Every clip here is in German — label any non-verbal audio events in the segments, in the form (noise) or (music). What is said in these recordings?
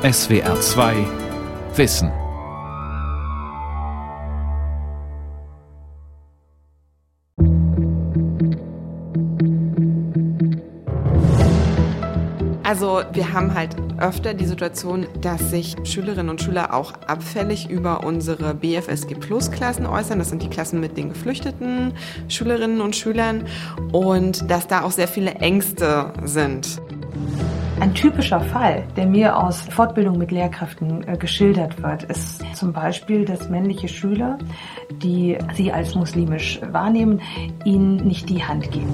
SWR 2 Wissen. Also wir haben halt öfter die Situation, dass sich Schülerinnen und Schüler auch abfällig über unsere BFSG Plus Klassen äußern. Das sind die Klassen mit den geflüchteten Schülerinnen und Schülern und dass da auch sehr viele Ängste sind. Ein typischer Fall, der mir aus Fortbildung mit Lehrkräften äh, geschildert wird, ist zum Beispiel, dass männliche Schüler, die sie als muslimisch wahrnehmen, ihnen nicht die Hand geben.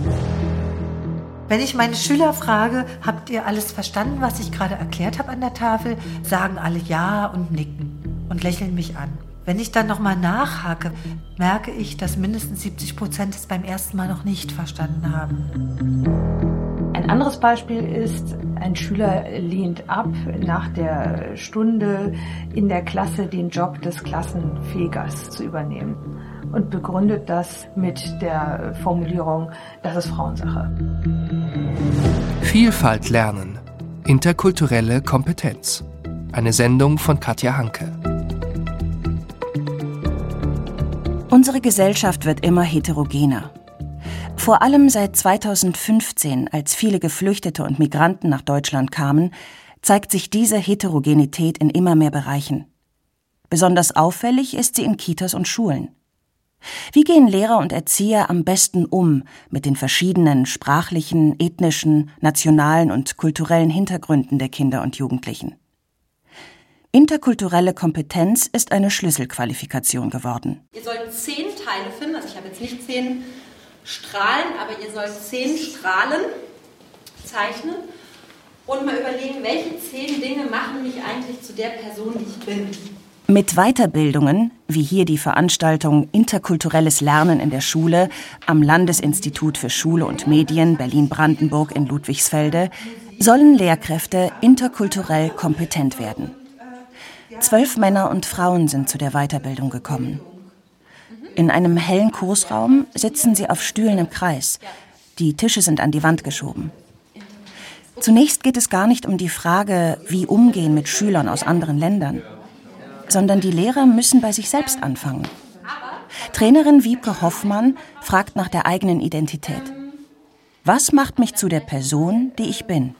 Wenn ich meine Schüler frage, habt ihr alles verstanden, was ich gerade erklärt habe an der Tafel, sagen alle ja und nicken und lächeln mich an. Wenn ich dann nochmal nachhake, merke ich, dass mindestens 70 Prozent es beim ersten Mal noch nicht verstanden haben. Ein anderes Beispiel ist, ein Schüler lehnt ab, nach der Stunde in der Klasse den Job des Klassenfegers zu übernehmen und begründet das mit der Formulierung, das ist Frauensache. Vielfalt lernen. Interkulturelle Kompetenz. Eine Sendung von Katja Hanke. Unsere Gesellschaft wird immer heterogener. Vor allem seit 2015, als viele Geflüchtete und Migranten nach Deutschland kamen, zeigt sich diese Heterogenität in immer mehr Bereichen. Besonders auffällig ist sie in Kitas und Schulen. Wie gehen Lehrer und Erzieher am besten um mit den verschiedenen sprachlichen, ethnischen, nationalen und kulturellen Hintergründen der Kinder und Jugendlichen? Interkulturelle Kompetenz ist eine Schlüsselqualifikation geworden. Ihr sollt zehn Teile finden, also ich habe jetzt nicht zehn Strahlen, aber ihr sollt zehn Strahlen zeichnen und mal überlegen, welche zehn Dinge machen mich eigentlich zu der Person, die ich bin. Mit Weiterbildungen, wie hier die Veranstaltung Interkulturelles Lernen in der Schule am Landesinstitut für Schule und Medien Berlin-Brandenburg in Ludwigsfelde, sollen Lehrkräfte interkulturell kompetent werden. Zwölf Männer und Frauen sind zu der Weiterbildung gekommen. In einem hellen Kursraum sitzen sie auf Stühlen im Kreis. Die Tische sind an die Wand geschoben. Zunächst geht es gar nicht um die Frage, wie umgehen mit Schülern aus anderen Ländern, sondern die Lehrer müssen bei sich selbst anfangen. Trainerin Wiebke Hoffmann fragt nach der eigenen Identität. Was macht mich zu der Person, die ich bin?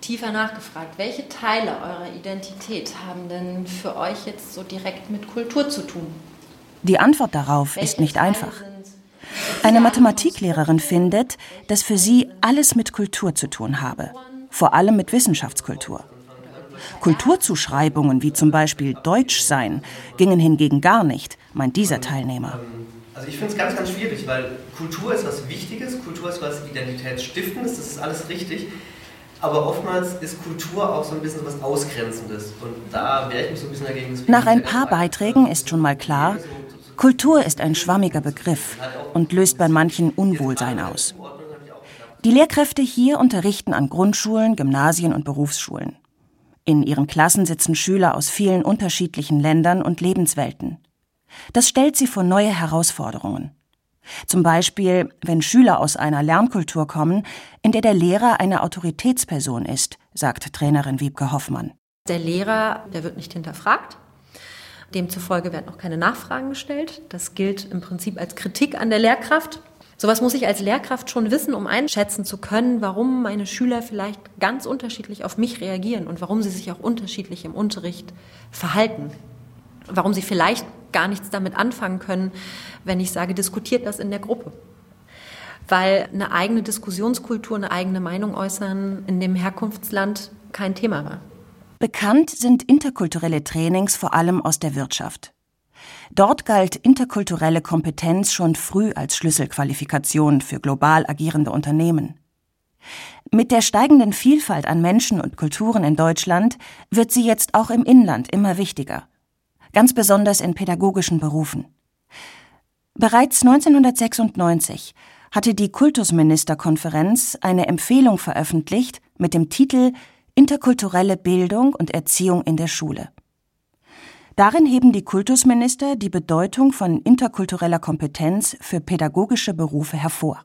Tiefer nachgefragt, welche Teile eurer Identität haben denn für euch jetzt so direkt mit Kultur zu tun? Die Antwort darauf ist nicht einfach. Eine Mathematiklehrerin findet, dass für sie alles mit Kultur zu tun habe, vor allem mit Wissenschaftskultur. Kulturzuschreibungen wie zum Beispiel Deutsch sein gingen hingegen gar nicht, meint dieser Teilnehmer. Also ich finde es ganz, ganz schwierig, weil Kultur ist was Wichtiges, Kultur ist was Identitätsstiftendes, das ist alles richtig. Aber oftmals ist Kultur auch so ein bisschen was Ausgrenzendes. Und da wehre ich mich so ein bisschen dagegen. Nach ein paar Beiträgen ist schon mal klar, Kultur ist ein schwammiger Begriff und löst bei manchen Unwohlsein aus. Die Lehrkräfte hier unterrichten an Grundschulen, Gymnasien und Berufsschulen. In ihren Klassen sitzen Schüler aus vielen unterschiedlichen Ländern und Lebenswelten. Das stellt sie vor neue Herausforderungen. Zum Beispiel, wenn Schüler aus einer Lernkultur kommen, in der der Lehrer eine Autoritätsperson ist, sagt Trainerin Wiebke Hoffmann. Der Lehrer, der wird nicht hinterfragt. Demzufolge werden auch keine Nachfragen gestellt. Das gilt im Prinzip als Kritik an der Lehrkraft. Sowas muss ich als Lehrkraft schon wissen, um einschätzen zu können, warum meine Schüler vielleicht ganz unterschiedlich auf mich reagieren und warum sie sich auch unterschiedlich im Unterricht verhalten. Warum sie vielleicht gar nichts damit anfangen können, wenn ich sage, diskutiert das in der Gruppe. Weil eine eigene Diskussionskultur, eine eigene Meinung äußern in dem Herkunftsland kein Thema war. Bekannt sind interkulturelle Trainings vor allem aus der Wirtschaft. Dort galt interkulturelle Kompetenz schon früh als Schlüsselqualifikation für global agierende Unternehmen. Mit der steigenden Vielfalt an Menschen und Kulturen in Deutschland wird sie jetzt auch im Inland immer wichtiger, ganz besonders in pädagogischen Berufen. Bereits 1996 hatte die Kultusministerkonferenz eine Empfehlung veröffentlicht mit dem Titel Interkulturelle Bildung und Erziehung in der Schule. Darin heben die Kultusminister die Bedeutung von interkultureller Kompetenz für pädagogische Berufe hervor.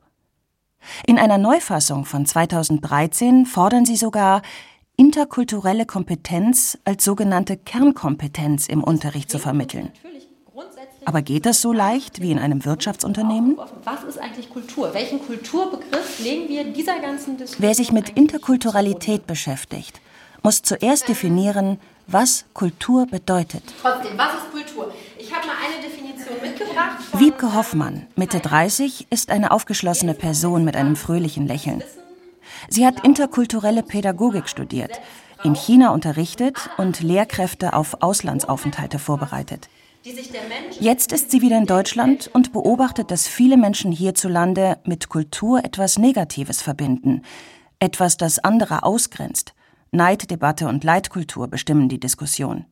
In einer Neufassung von 2013 fordern sie sogar, interkulturelle Kompetenz als sogenannte Kernkompetenz im Unterricht zu vermitteln. Aber geht das so leicht wie in einem Wirtschaftsunternehmen? Was ist eigentlich Kultur? Welchen Kulturbegriff legen wir dieser ganzen Diskussion? Wer sich mit Interkulturalität beschäftigt, muss zuerst definieren, was Kultur bedeutet. Trotzdem, was ist Kultur? Ich habe mal eine Definition mitgebracht. Wiebke Hoffmann, Mitte 30, ist eine aufgeschlossene Person mit einem fröhlichen Lächeln. Sie hat interkulturelle Pädagogik studiert, in China unterrichtet und Lehrkräfte auf Auslandsaufenthalte vorbereitet. Jetzt ist sie wieder in Deutschland und beobachtet, dass viele Menschen hierzulande mit Kultur etwas Negatives verbinden, etwas, das andere ausgrenzt. Neiddebatte und Leitkultur bestimmen die Diskussion.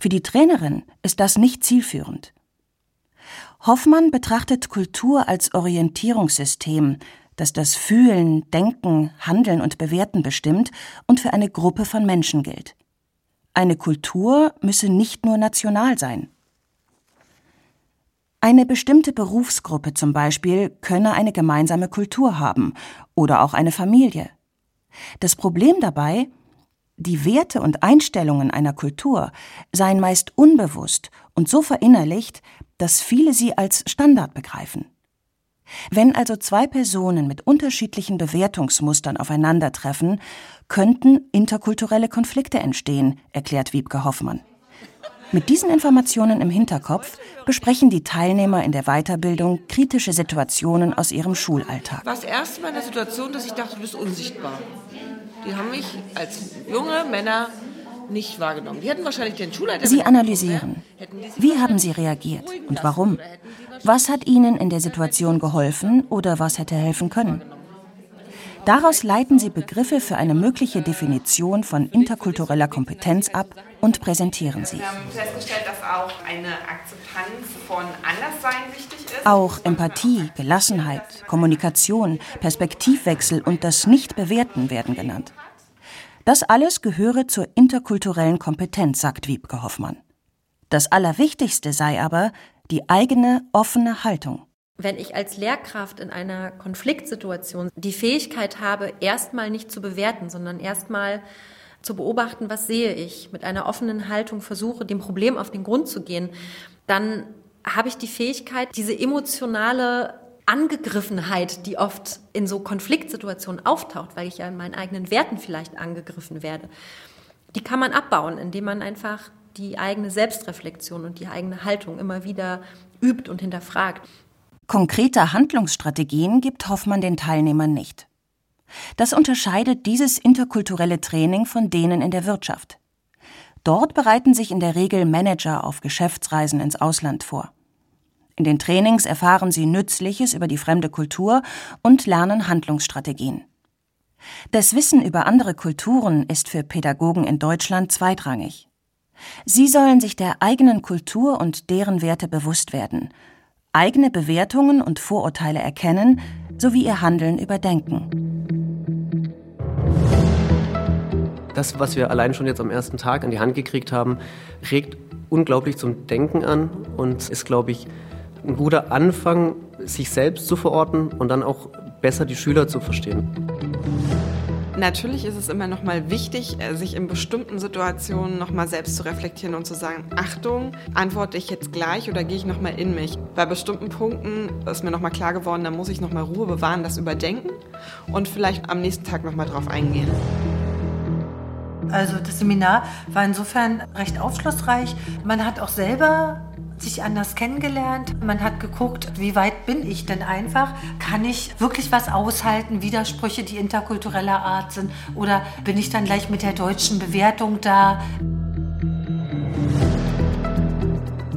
Für die Trainerin ist das nicht zielführend. Hoffmann betrachtet Kultur als Orientierungssystem, das das Fühlen, Denken, Handeln und Bewerten bestimmt und für eine Gruppe von Menschen gilt. Eine Kultur müsse nicht nur national sein. Eine bestimmte Berufsgruppe zum Beispiel könne eine gemeinsame Kultur haben oder auch eine Familie. Das Problem dabei, die Werte und Einstellungen einer Kultur seien meist unbewusst und so verinnerlicht, dass viele sie als Standard begreifen. Wenn also zwei Personen mit unterschiedlichen Bewertungsmustern aufeinandertreffen, könnten interkulturelle Konflikte entstehen, erklärt Wiebke Hoffmann. Mit diesen Informationen im Hinterkopf besprechen die Teilnehmer in der Weiterbildung kritische Situationen aus ihrem Schulalltag. War das erste Mal in der Situation, dass ich dachte, du bist unsichtbar. Die haben mich als junge Männer nicht wahrgenommen. Die hätten wahrscheinlich den Schulleiter. Sie analysieren. Wie haben Sie reagiert und warum? Was hat Ihnen in der Situation geholfen oder was hätte helfen können? Daraus leiten Sie Begriffe für eine mögliche Definition von interkultureller Kompetenz ab und präsentieren sie. Wir haben festgestellt, dass auch eine Akzeptanz von Anderssein wichtig ist. Auch Empathie, Gelassenheit, Kommunikation, Perspektivwechsel und das Nichtbewerten werden genannt. Das alles gehöre zur interkulturellen Kompetenz, sagt Wiebke Hoffmann. Das Allerwichtigste sei aber die eigene offene Haltung. Wenn ich als Lehrkraft in einer Konfliktsituation die Fähigkeit habe, erstmal nicht zu bewerten, sondern erstmal zu beobachten, was sehe ich, mit einer offenen Haltung versuche, dem Problem auf den Grund zu gehen, dann habe ich die Fähigkeit, diese emotionale Angegriffenheit, die oft in so Konfliktsituationen auftaucht, weil ich ja in meinen eigenen Werten vielleicht angegriffen werde, die kann man abbauen, indem man einfach die eigene Selbstreflexion und die eigene Haltung immer wieder übt und hinterfragt. Konkrete Handlungsstrategien gibt Hoffmann den Teilnehmern nicht. Das unterscheidet dieses interkulturelle Training von denen in der Wirtschaft. Dort bereiten sich in der Regel Manager auf Geschäftsreisen ins Ausland vor. In den Trainings erfahren sie Nützliches über die fremde Kultur und lernen Handlungsstrategien. Das Wissen über andere Kulturen ist für Pädagogen in Deutschland zweitrangig. Sie sollen sich der eigenen Kultur und deren Werte bewusst werden eigene Bewertungen und Vorurteile erkennen sowie ihr Handeln überdenken. Das, was wir allein schon jetzt am ersten Tag an die Hand gekriegt haben, regt unglaublich zum Denken an und ist, glaube ich, ein guter Anfang, sich selbst zu verorten und dann auch besser die Schüler zu verstehen. Natürlich ist es immer noch mal wichtig, äh, sich in bestimmten Situationen noch mal selbst zu reflektieren und zu sagen, Achtung, antworte ich jetzt gleich oder gehe ich noch mal in mich? Bei bestimmten Punkten ist mir noch mal klar geworden, da muss ich noch mal Ruhe bewahren, das überdenken und vielleicht am nächsten Tag noch mal drauf eingehen. Also das Seminar war insofern recht aufschlussreich. Man hat auch selber sich anders kennengelernt. Man hat geguckt, wie weit bin ich denn einfach? Kann ich wirklich was aushalten? Widersprüche, die interkultureller Art sind? Oder bin ich dann gleich mit der deutschen Bewertung da?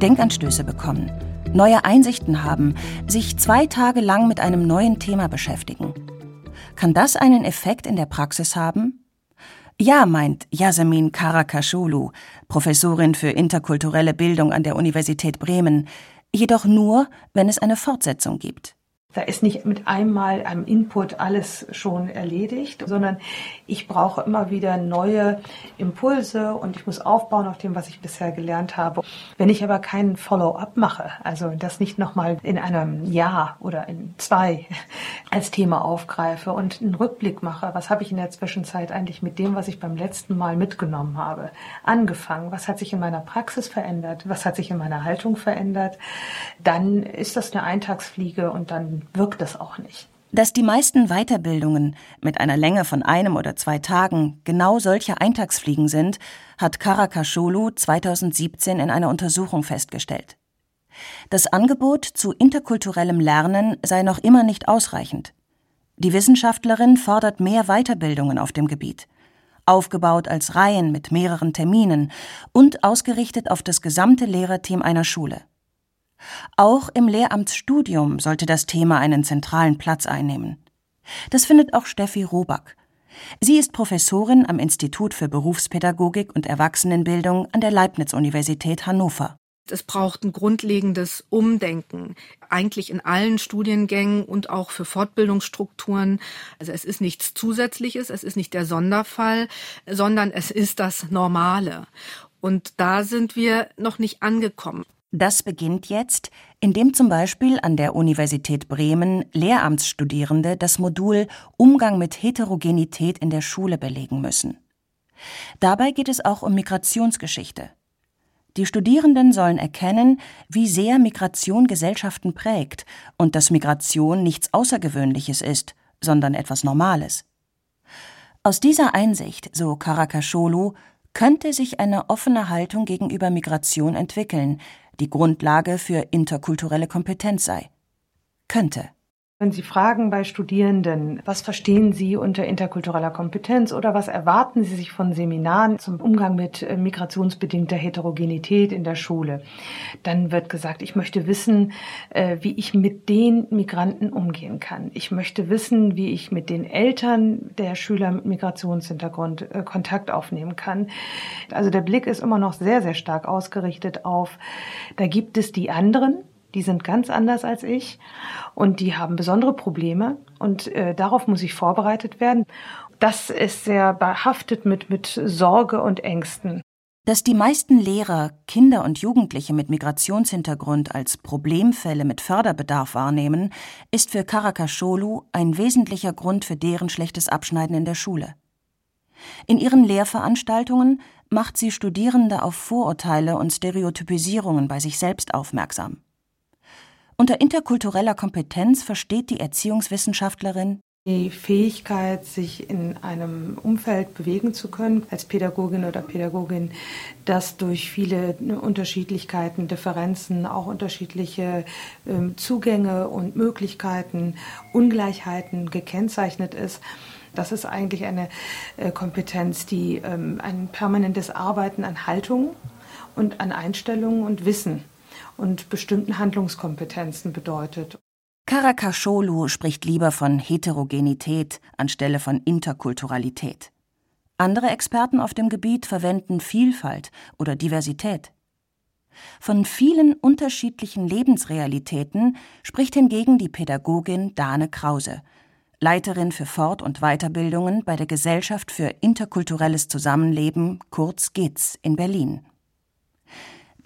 Denkanstöße bekommen, neue Einsichten haben, sich zwei Tage lang mit einem neuen Thema beschäftigen. Kann das einen Effekt in der Praxis haben? Ja, meint Yasemin Karakashulu, Professorin für interkulturelle Bildung an der Universität Bremen, jedoch nur, wenn es eine Fortsetzung gibt. Da ist nicht mit einmal einem Input alles schon erledigt, sondern ich brauche immer wieder neue Impulse und ich muss aufbauen auf dem, was ich bisher gelernt habe. Wenn ich aber keinen Follow-up mache, also das nicht nochmal in einem Jahr oder in zwei (laughs) als Thema aufgreife und einen Rückblick mache, was habe ich in der Zwischenzeit eigentlich mit dem, was ich beim letzten Mal mitgenommen habe, angefangen, was hat sich in meiner Praxis verändert, was hat sich in meiner Haltung verändert, dann ist das eine Eintagsfliege und dann wirkt das auch nicht. Dass die meisten Weiterbildungen mit einer Länge von einem oder zwei Tagen genau solche Eintagsfliegen sind, hat Karakasholu 2017 in einer Untersuchung festgestellt. Das Angebot zu interkulturellem Lernen sei noch immer nicht ausreichend. Die Wissenschaftlerin fordert mehr Weiterbildungen auf dem Gebiet, aufgebaut als Reihen mit mehreren Terminen und ausgerichtet auf das gesamte Lehrerteam einer Schule. Auch im Lehramtsstudium sollte das Thema einen zentralen Platz einnehmen. Das findet auch Steffi Roback. Sie ist Professorin am Institut für Berufspädagogik und Erwachsenenbildung an der Leibniz-Universität Hannover. Es braucht ein grundlegendes Umdenken, eigentlich in allen Studiengängen und auch für Fortbildungsstrukturen. Also es ist nichts Zusätzliches, es ist nicht der Sonderfall, sondern es ist das Normale. Und da sind wir noch nicht angekommen. Das beginnt jetzt, indem zum Beispiel an der Universität Bremen Lehramtsstudierende das Modul Umgang mit Heterogenität in der Schule belegen müssen. Dabei geht es auch um Migrationsgeschichte. Die Studierenden sollen erkennen, wie sehr Migration Gesellschaften prägt und dass Migration nichts Außergewöhnliches ist, sondern etwas Normales. Aus dieser Einsicht, so Karakasholu, könnte sich eine offene Haltung gegenüber Migration entwickeln, die Grundlage für interkulturelle Kompetenz sei. Könnte. Wenn Sie fragen bei Studierenden, was verstehen Sie unter interkultureller Kompetenz oder was erwarten Sie sich von Seminaren zum Umgang mit äh, migrationsbedingter Heterogenität in der Schule, dann wird gesagt, ich möchte wissen, äh, wie ich mit den Migranten umgehen kann. Ich möchte wissen, wie ich mit den Eltern der Schüler mit Migrationshintergrund äh, Kontakt aufnehmen kann. Also der Blick ist immer noch sehr, sehr stark ausgerichtet auf, da gibt es die anderen, die sind ganz anders als ich und die haben besondere Probleme und äh, darauf muss ich vorbereitet werden. Das ist sehr behaftet mit, mit Sorge und Ängsten. Dass die meisten Lehrer Kinder und Jugendliche mit Migrationshintergrund als Problemfälle mit Förderbedarf wahrnehmen, ist für Karakasholu ein wesentlicher Grund für deren schlechtes Abschneiden in der Schule. In ihren Lehrveranstaltungen macht sie Studierende auf Vorurteile und Stereotypisierungen bei sich selbst aufmerksam. Unter interkultureller Kompetenz versteht die Erziehungswissenschaftlerin die Fähigkeit, sich in einem Umfeld bewegen zu können als Pädagogin oder Pädagogin, das durch viele Unterschiedlichkeiten, Differenzen, auch unterschiedliche äh, Zugänge und Möglichkeiten, Ungleichheiten gekennzeichnet ist. Das ist eigentlich eine äh, Kompetenz, die ähm, ein permanentes Arbeiten an Haltung und an Einstellungen und Wissen und bestimmten Handlungskompetenzen bedeutet. Karakasholu spricht lieber von Heterogenität anstelle von Interkulturalität. Andere Experten auf dem Gebiet verwenden Vielfalt oder Diversität. Von vielen unterschiedlichen Lebensrealitäten spricht hingegen die Pädagogin Dane Krause, Leiterin für Fort- und Weiterbildungen bei der Gesellschaft für interkulturelles Zusammenleben, kurz GITS, in Berlin.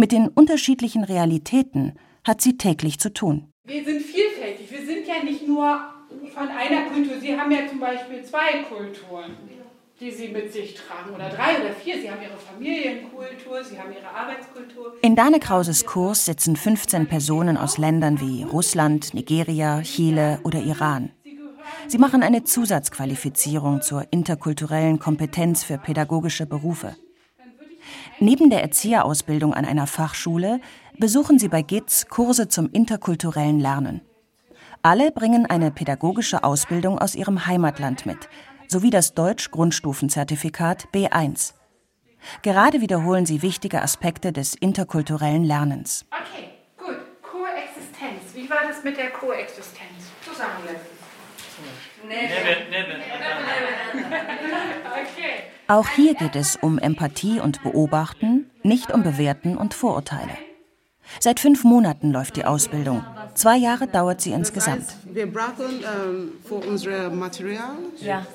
Mit den unterschiedlichen Realitäten hat sie täglich zu tun. Wir sind vielfältig. Wir sind ja nicht nur von einer Kultur. Sie haben ja zum Beispiel zwei Kulturen, die Sie mit sich tragen. Oder drei oder vier. Sie haben Ihre Familienkultur, Sie haben Ihre Arbeitskultur. In Dane Krauses Kurs sitzen 15 Personen aus Ländern wie Russland, Nigeria, Chile oder Iran. Sie machen eine Zusatzqualifizierung zur interkulturellen Kompetenz für pädagogische Berufe. Neben der Erzieherausbildung an einer Fachschule besuchen sie bei GITS Kurse zum interkulturellen Lernen. Alle bringen eine pädagogische Ausbildung aus ihrem Heimatland mit, sowie das Deutsch-Grundstufenzertifikat B1. Gerade wiederholen sie wichtige Aspekte des interkulturellen Lernens. Okay, gut. Koexistenz. Wie war das mit der Koexistenz? Zusammensetzen. Auch hier geht es um Empathie und Beobachten, nicht um Bewerten und Vorurteile. Seit fünf Monaten läuft die Ausbildung. Zwei Jahre dauert sie insgesamt. Wir brauchen ähm, für unser Material ja.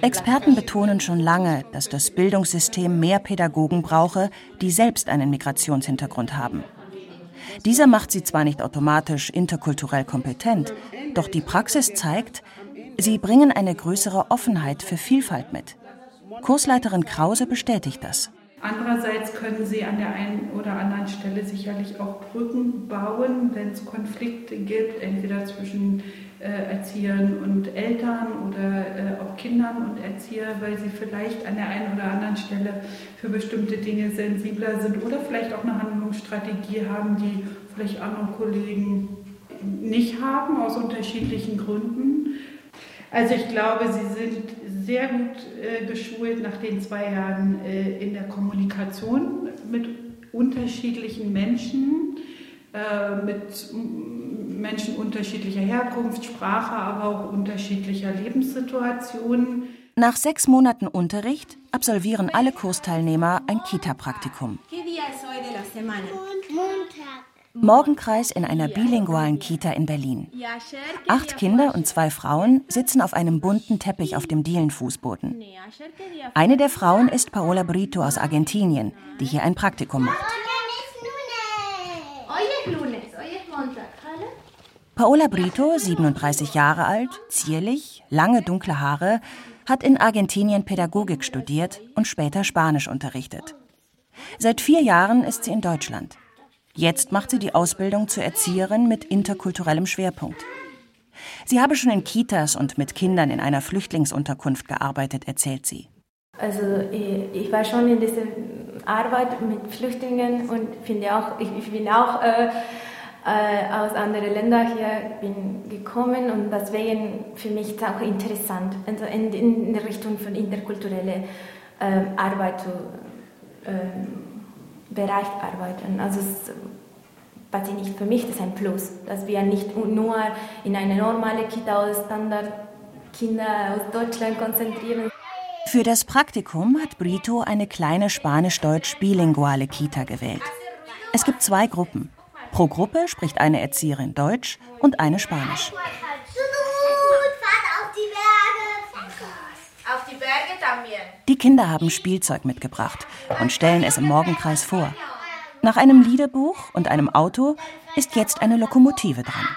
Experten betonen schon lange, dass das Bildungssystem mehr Pädagogen brauche, die selbst einen Migrationshintergrund haben. Dieser macht sie zwar nicht automatisch interkulturell kompetent, doch die Praxis zeigt, sie bringen eine größere Offenheit für Vielfalt mit. Kursleiterin Krause bestätigt das. Andererseits können Sie an der einen oder anderen Stelle sicherlich auch Brücken bauen, wenn es Konflikte gibt, entweder zwischen äh, Erziehern und Eltern oder äh, auch Kindern und Erzieher, weil sie vielleicht an der einen oder anderen Stelle für bestimmte Dinge sensibler sind oder vielleicht auch eine Handlungsstrategie haben, die vielleicht andere Kollegen nicht haben, aus unterschiedlichen Gründen. Also ich glaube, sie sind sehr gut äh, geschult nach den zwei Jahren äh, in der Kommunikation mit unterschiedlichen Menschen, äh, mit Menschen unterschiedlicher Herkunft, Sprache, aber auch unterschiedlicher Lebenssituationen. Nach sechs Monaten Unterricht absolvieren alle Kursteilnehmer ein Kita-Praktikum. Morgenkreis in einer bilingualen Kita in Berlin. Acht Kinder und zwei Frauen sitzen auf einem bunten Teppich auf dem Dielenfußboden. Eine der Frauen ist Paola Brito aus Argentinien, die hier ein Praktikum macht. Paola Brito, 37 Jahre alt, zierlich, lange dunkle Haare, hat in Argentinien Pädagogik studiert und später Spanisch unterrichtet. Seit vier Jahren ist sie in Deutschland. Jetzt macht sie die Ausbildung zur Erzieherin mit interkulturellem Schwerpunkt. Sie habe schon in Kitas und mit Kindern in einer Flüchtlingsunterkunft gearbeitet, erzählt sie. Also ich war schon in dieser Arbeit mit Flüchtlingen und finde auch, ich bin auch äh, äh, aus anderen Ländern hier bin gekommen und deswegen für mich auch interessant, also in, in Richtung von interkultureller äh, Arbeit zu äh, Bereich arbeiten. Also es, ich nicht, für mich ist ein Plus, dass wir nicht nur in eine normale Kita oder Standardkinder aus Deutschland konzentrieren. Für das Praktikum hat Brito eine kleine spanisch-deutsch-bilinguale Kita gewählt. Es gibt zwei Gruppen. Pro Gruppe spricht eine Erzieherin Deutsch und eine Spanisch. Die Kinder haben Spielzeug mitgebracht und stellen es im Morgenkreis vor. Nach einem Liederbuch und einem Auto ist jetzt eine Lokomotive dran.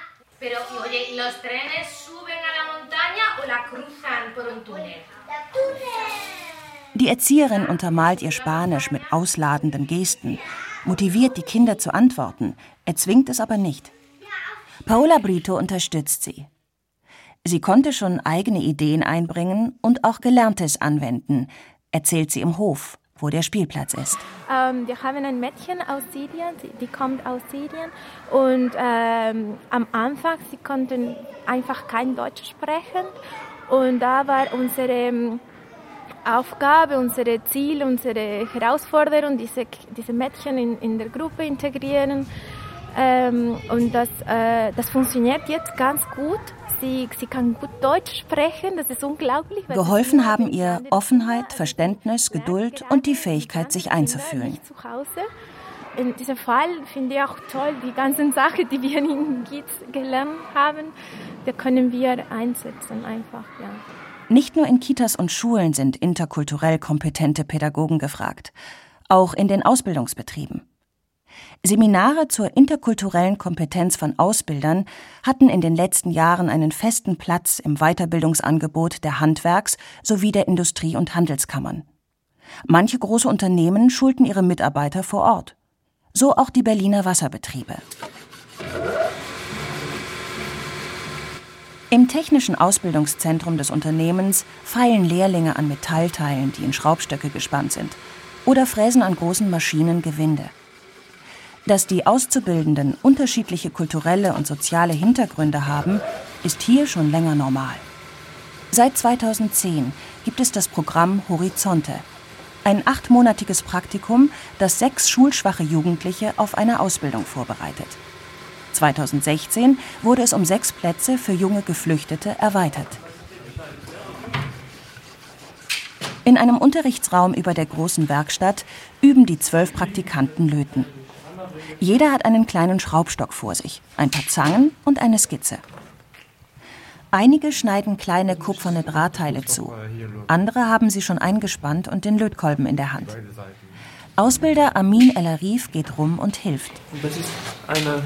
Die Erzieherin untermalt ihr Spanisch mit ausladenden Gesten, motiviert die Kinder zu antworten, erzwingt es aber nicht. Paola Brito unterstützt sie. Sie konnte schon eigene Ideen einbringen und auch Gelerntes anwenden, erzählt sie im Hof, wo der Spielplatz ist. Ähm, wir haben ein Mädchen aus Syrien, die kommt aus Syrien und ähm, am Anfang sie konnten einfach kein Deutsch sprechen und da war unsere ähm, Aufgabe, unsere Ziel, unsere Herausforderung, diese, diese Mädchen in, in der Gruppe integrieren. Ähm, und das, äh, das funktioniert jetzt ganz gut. Sie, sie kann gut Deutsch sprechen, das ist unglaublich. Geholfen haben ihr Offenheit, Verständnis, Geduld und die Fähigkeit, sich einzufühlen. In diesem Fall finde ich auch toll, die ganzen Sachen, die wir in GITS gelernt haben, die können wir einsetzen einfach, ja. Nicht nur in Kitas und Schulen sind interkulturell kompetente Pädagogen gefragt, auch in den Ausbildungsbetrieben. Seminare zur interkulturellen Kompetenz von Ausbildern hatten in den letzten Jahren einen festen Platz im Weiterbildungsangebot der Handwerks- sowie der Industrie- und Handelskammern. Manche große Unternehmen schulten ihre Mitarbeiter vor Ort. So auch die Berliner Wasserbetriebe. Im technischen Ausbildungszentrum des Unternehmens feilen Lehrlinge an Metallteilen, die in Schraubstöcke gespannt sind, oder fräsen an großen Maschinen Gewinde. Dass die Auszubildenden unterschiedliche kulturelle und soziale Hintergründe haben, ist hier schon länger normal. Seit 2010 gibt es das Programm Horizonte, ein achtmonatiges Praktikum, das sechs schulschwache Jugendliche auf eine Ausbildung vorbereitet. 2016 wurde es um sechs Plätze für junge Geflüchtete erweitert. In einem Unterrichtsraum über der großen Werkstatt üben die zwölf Praktikanten Löten. Jeder hat einen kleinen Schraubstock vor sich, ein paar Zangen und eine Skizze. Einige schneiden kleine kupferne Drahtteile zu. Andere haben sie schon eingespannt und den Lötkolben in der Hand. Ausbilder Amin El Arif geht rum und hilft. Das ist eine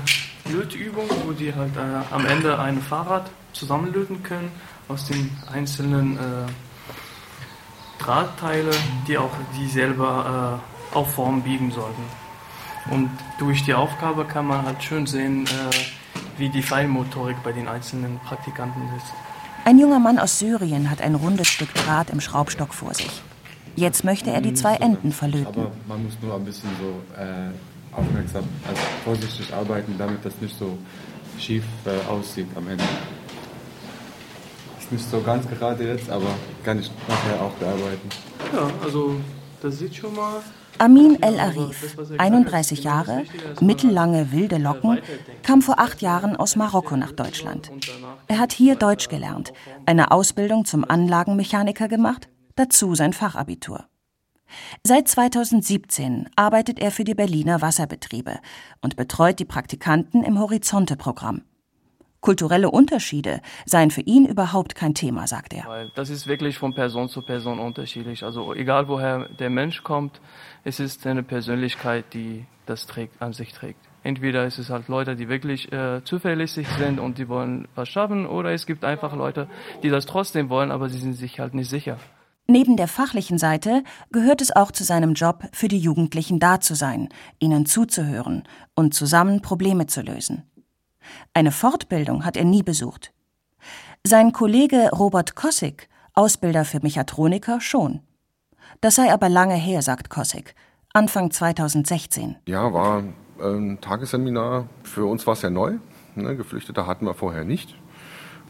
Lötübung, wo die halt äh, am Ende ein Fahrrad zusammenlöten können aus den einzelnen äh, Drahtteile, die auch die selber äh, auf Form biegen sollten. Und durch die Aufgabe kann man halt schön sehen, äh, wie die Feinmotorik bei den einzelnen Praktikanten ist. Ein junger Mann aus Syrien hat ein rundes Stück Draht im Schraubstock vor sich. Jetzt möchte er die zwei Enden verlöten. Aber man muss nur ein bisschen so äh, aufmerksam, also vorsichtig arbeiten, damit das nicht so schief äh, aussieht am Ende. Ist nicht so ganz gerade jetzt, aber kann ich nachher auch bearbeiten. Ja, also das sieht schon mal Amin El Arif, 31 Jahre, mittellange wilde Locken, kam vor acht Jahren aus Marokko nach Deutschland. Er hat hier Deutsch gelernt, eine Ausbildung zum Anlagenmechaniker gemacht, dazu sein Fachabitur. Seit 2017 arbeitet er für die Berliner Wasserbetriebe und betreut die Praktikanten im Horizonte-Programm. Kulturelle Unterschiede seien für ihn überhaupt kein Thema, sagt er. Weil das ist wirklich von Person zu Person unterschiedlich. Also egal woher der Mensch kommt, es ist eine Persönlichkeit, die das trägt, an sich trägt. Entweder ist es halt Leute, die wirklich äh, zuverlässig sind und die wollen was schaffen, oder es gibt einfach Leute, die das trotzdem wollen, aber sie sind sich halt nicht sicher. Neben der fachlichen Seite gehört es auch zu seinem Job, für die Jugendlichen da zu sein, ihnen zuzuhören und zusammen Probleme zu lösen. Eine Fortbildung hat er nie besucht. Sein Kollege Robert Kossig, Ausbilder für Mechatroniker, schon. Das sei aber lange her, sagt Kossig. Anfang 2016. Ja, war ein Tagesseminar. Für uns war es ja neu. Ne? Geflüchtete hatten wir vorher nicht.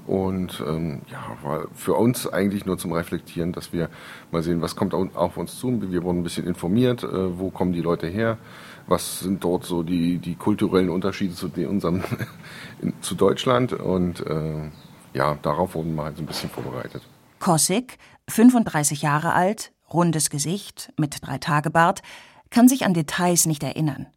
Und ähm, ja, war für uns eigentlich nur zum Reflektieren, dass wir mal sehen, was kommt auf uns zu. Wir wurden ein bisschen informiert, äh, wo kommen die Leute her, was sind dort so die, die kulturellen Unterschiede zu unserem (laughs) zu Deutschland und äh, ja, darauf wurden wir halt so ein bisschen vorbereitet. Kossig, 35 Jahre alt, rundes Gesicht, mit drei Tagebart, kann sich an Details nicht erinnern.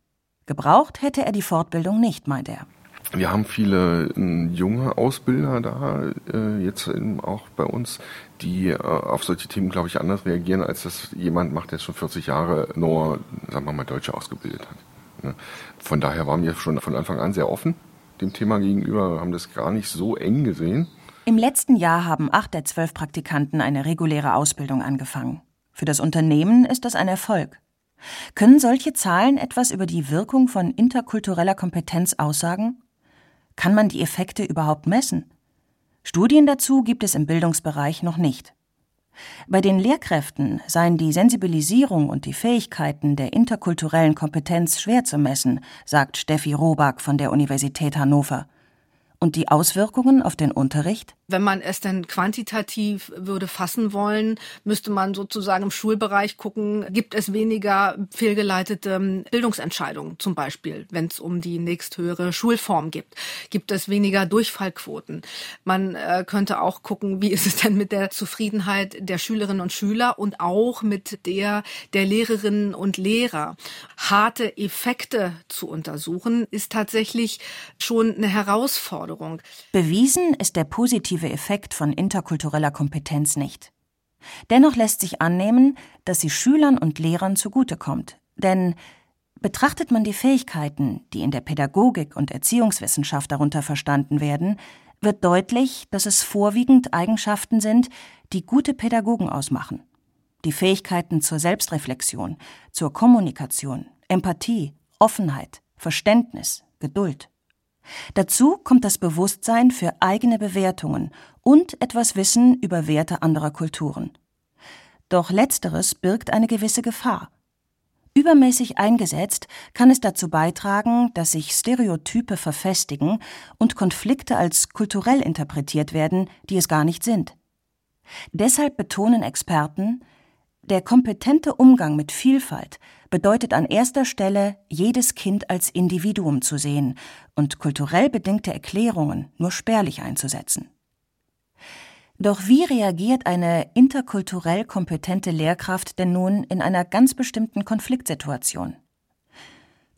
Gebraucht hätte er die Fortbildung nicht, meint er. Wir haben viele äh, junge Ausbilder da, äh, jetzt auch bei uns, die äh, auf solche Themen, glaube ich, anders reagieren, als das jemand macht, der schon 40 Jahre nur, sagen wir mal, Deutsche ausgebildet hat. Ne? Von daher waren wir schon von Anfang an sehr offen dem Thema gegenüber, haben das gar nicht so eng gesehen. Im letzten Jahr haben acht der zwölf Praktikanten eine reguläre Ausbildung angefangen. Für das Unternehmen ist das ein Erfolg. Können solche Zahlen etwas über die Wirkung von interkultureller Kompetenz aussagen? Kann man die Effekte überhaupt messen? Studien dazu gibt es im Bildungsbereich noch nicht. Bei den Lehrkräften seien die Sensibilisierung und die Fähigkeiten der interkulturellen Kompetenz schwer zu messen, sagt Steffi Robak von der Universität Hannover. Und die Auswirkungen auf den Unterricht? Wenn man es denn quantitativ würde fassen wollen, müsste man sozusagen im Schulbereich gucken, gibt es weniger fehlgeleitete Bildungsentscheidungen zum Beispiel, wenn es um die nächsthöhere Schulform gibt. Gibt es weniger Durchfallquoten? Man äh, könnte auch gucken, wie ist es denn mit der Zufriedenheit der Schülerinnen und Schüler und auch mit der der Lehrerinnen und Lehrer. Harte Effekte zu untersuchen, ist tatsächlich schon eine Herausforderung. Bewiesen ist der positive Effekt von interkultureller Kompetenz nicht. Dennoch lässt sich annehmen, dass sie Schülern und Lehrern zugutekommt. Denn betrachtet man die Fähigkeiten, die in der Pädagogik und Erziehungswissenschaft darunter verstanden werden, wird deutlich, dass es vorwiegend Eigenschaften sind, die gute Pädagogen ausmachen. Die Fähigkeiten zur Selbstreflexion, zur Kommunikation, Empathie, Offenheit, Verständnis, Geduld. Dazu kommt das Bewusstsein für eigene Bewertungen und etwas Wissen über Werte anderer Kulturen. Doch letzteres birgt eine gewisse Gefahr. Übermäßig eingesetzt kann es dazu beitragen, dass sich Stereotype verfestigen und Konflikte als kulturell interpretiert werden, die es gar nicht sind. Deshalb betonen Experten, der kompetente Umgang mit Vielfalt bedeutet an erster Stelle, jedes Kind als Individuum zu sehen und kulturell bedingte Erklärungen nur spärlich einzusetzen. Doch wie reagiert eine interkulturell kompetente Lehrkraft denn nun in einer ganz bestimmten Konfliktsituation?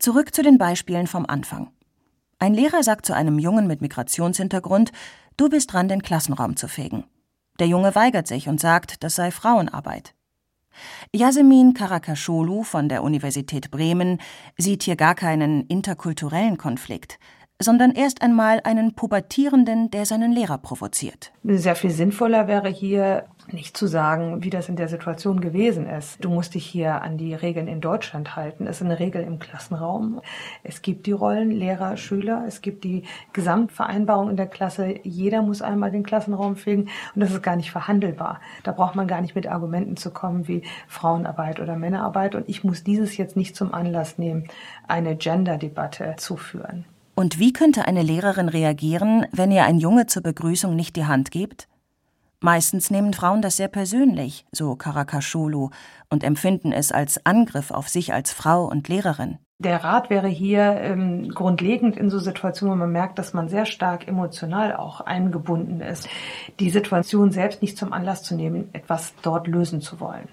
Zurück zu den Beispielen vom Anfang. Ein Lehrer sagt zu einem Jungen mit Migrationshintergrund, du bist dran, den Klassenraum zu fegen. Der Junge weigert sich und sagt, das sei Frauenarbeit. Yasemin Karakasholu von der Universität Bremen sieht hier gar keinen interkulturellen Konflikt, sondern erst einmal einen Pubertierenden, der seinen Lehrer provoziert. Sehr viel sinnvoller wäre hier nicht zu sagen, wie das in der Situation gewesen ist. Du musst dich hier an die Regeln in Deutschland halten. Es ist eine Regel im Klassenraum. Es gibt die Rollen Lehrer, Schüler. Es gibt die Gesamtvereinbarung in der Klasse. Jeder muss einmal den Klassenraum fegen. Und das ist gar nicht verhandelbar. Da braucht man gar nicht mit Argumenten zu kommen wie Frauenarbeit oder Männerarbeit. Und ich muss dieses jetzt nicht zum Anlass nehmen, eine Gender-Debatte zu führen. Und wie könnte eine Lehrerin reagieren, wenn ihr ein Junge zur Begrüßung nicht die Hand gibt? Meistens nehmen Frauen das sehr persönlich, so Karakashulu, und empfinden es als Angriff auf sich als Frau und Lehrerin. Der Rat wäre hier ähm, grundlegend in so Situationen, wo man merkt, dass man sehr stark emotional auch eingebunden ist, die Situation selbst nicht zum Anlass zu nehmen, etwas dort lösen zu wollen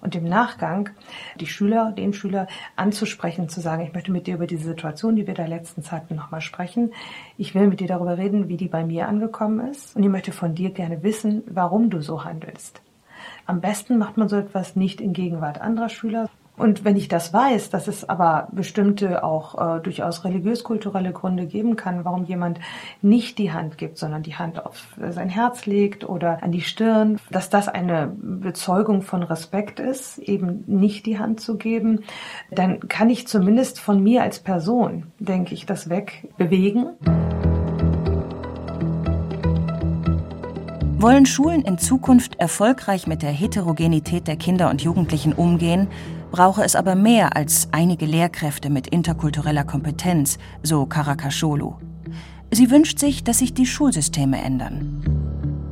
und im Nachgang die Schüler, den Schüler anzusprechen, zu sagen, ich möchte mit dir über diese Situation, die wir der letzten Zeit nochmal sprechen. Ich will mit dir darüber reden, wie die bei mir angekommen ist und ich möchte von dir gerne wissen, warum du so handelst. Am besten macht man so etwas nicht in Gegenwart anderer Schüler, und wenn ich das weiß, dass es aber bestimmte auch äh, durchaus religiös-kulturelle Gründe geben kann, warum jemand nicht die Hand gibt, sondern die Hand auf sein Herz legt oder an die Stirn, dass das eine Bezeugung von Respekt ist, eben nicht die Hand zu geben, dann kann ich zumindest von mir als Person, denke ich, das wegbewegen. Wollen Schulen in Zukunft erfolgreich mit der Heterogenität der Kinder und Jugendlichen umgehen, brauche es aber mehr als einige Lehrkräfte mit interkultureller Kompetenz, so Karakasholu. Sie wünscht sich, dass sich die Schulsysteme ändern.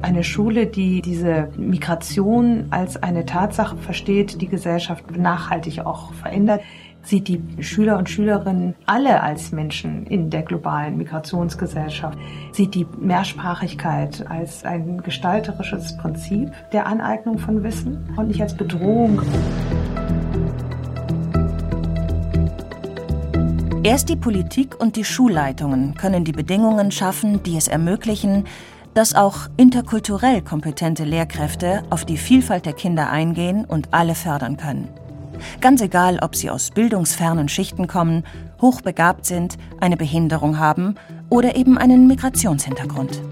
Eine Schule, die diese Migration als eine Tatsache versteht, die Gesellschaft nachhaltig auch verändert, sieht die Schüler und Schülerinnen alle als Menschen in der globalen Migrationsgesellschaft, sieht die Mehrsprachigkeit als ein gestalterisches Prinzip der Aneignung von Wissen und nicht als Bedrohung. Erst die Politik und die Schulleitungen können die Bedingungen schaffen, die es ermöglichen, dass auch interkulturell kompetente Lehrkräfte auf die Vielfalt der Kinder eingehen und alle fördern können. Ganz egal, ob sie aus bildungsfernen Schichten kommen, hochbegabt sind, eine Behinderung haben oder eben einen Migrationshintergrund.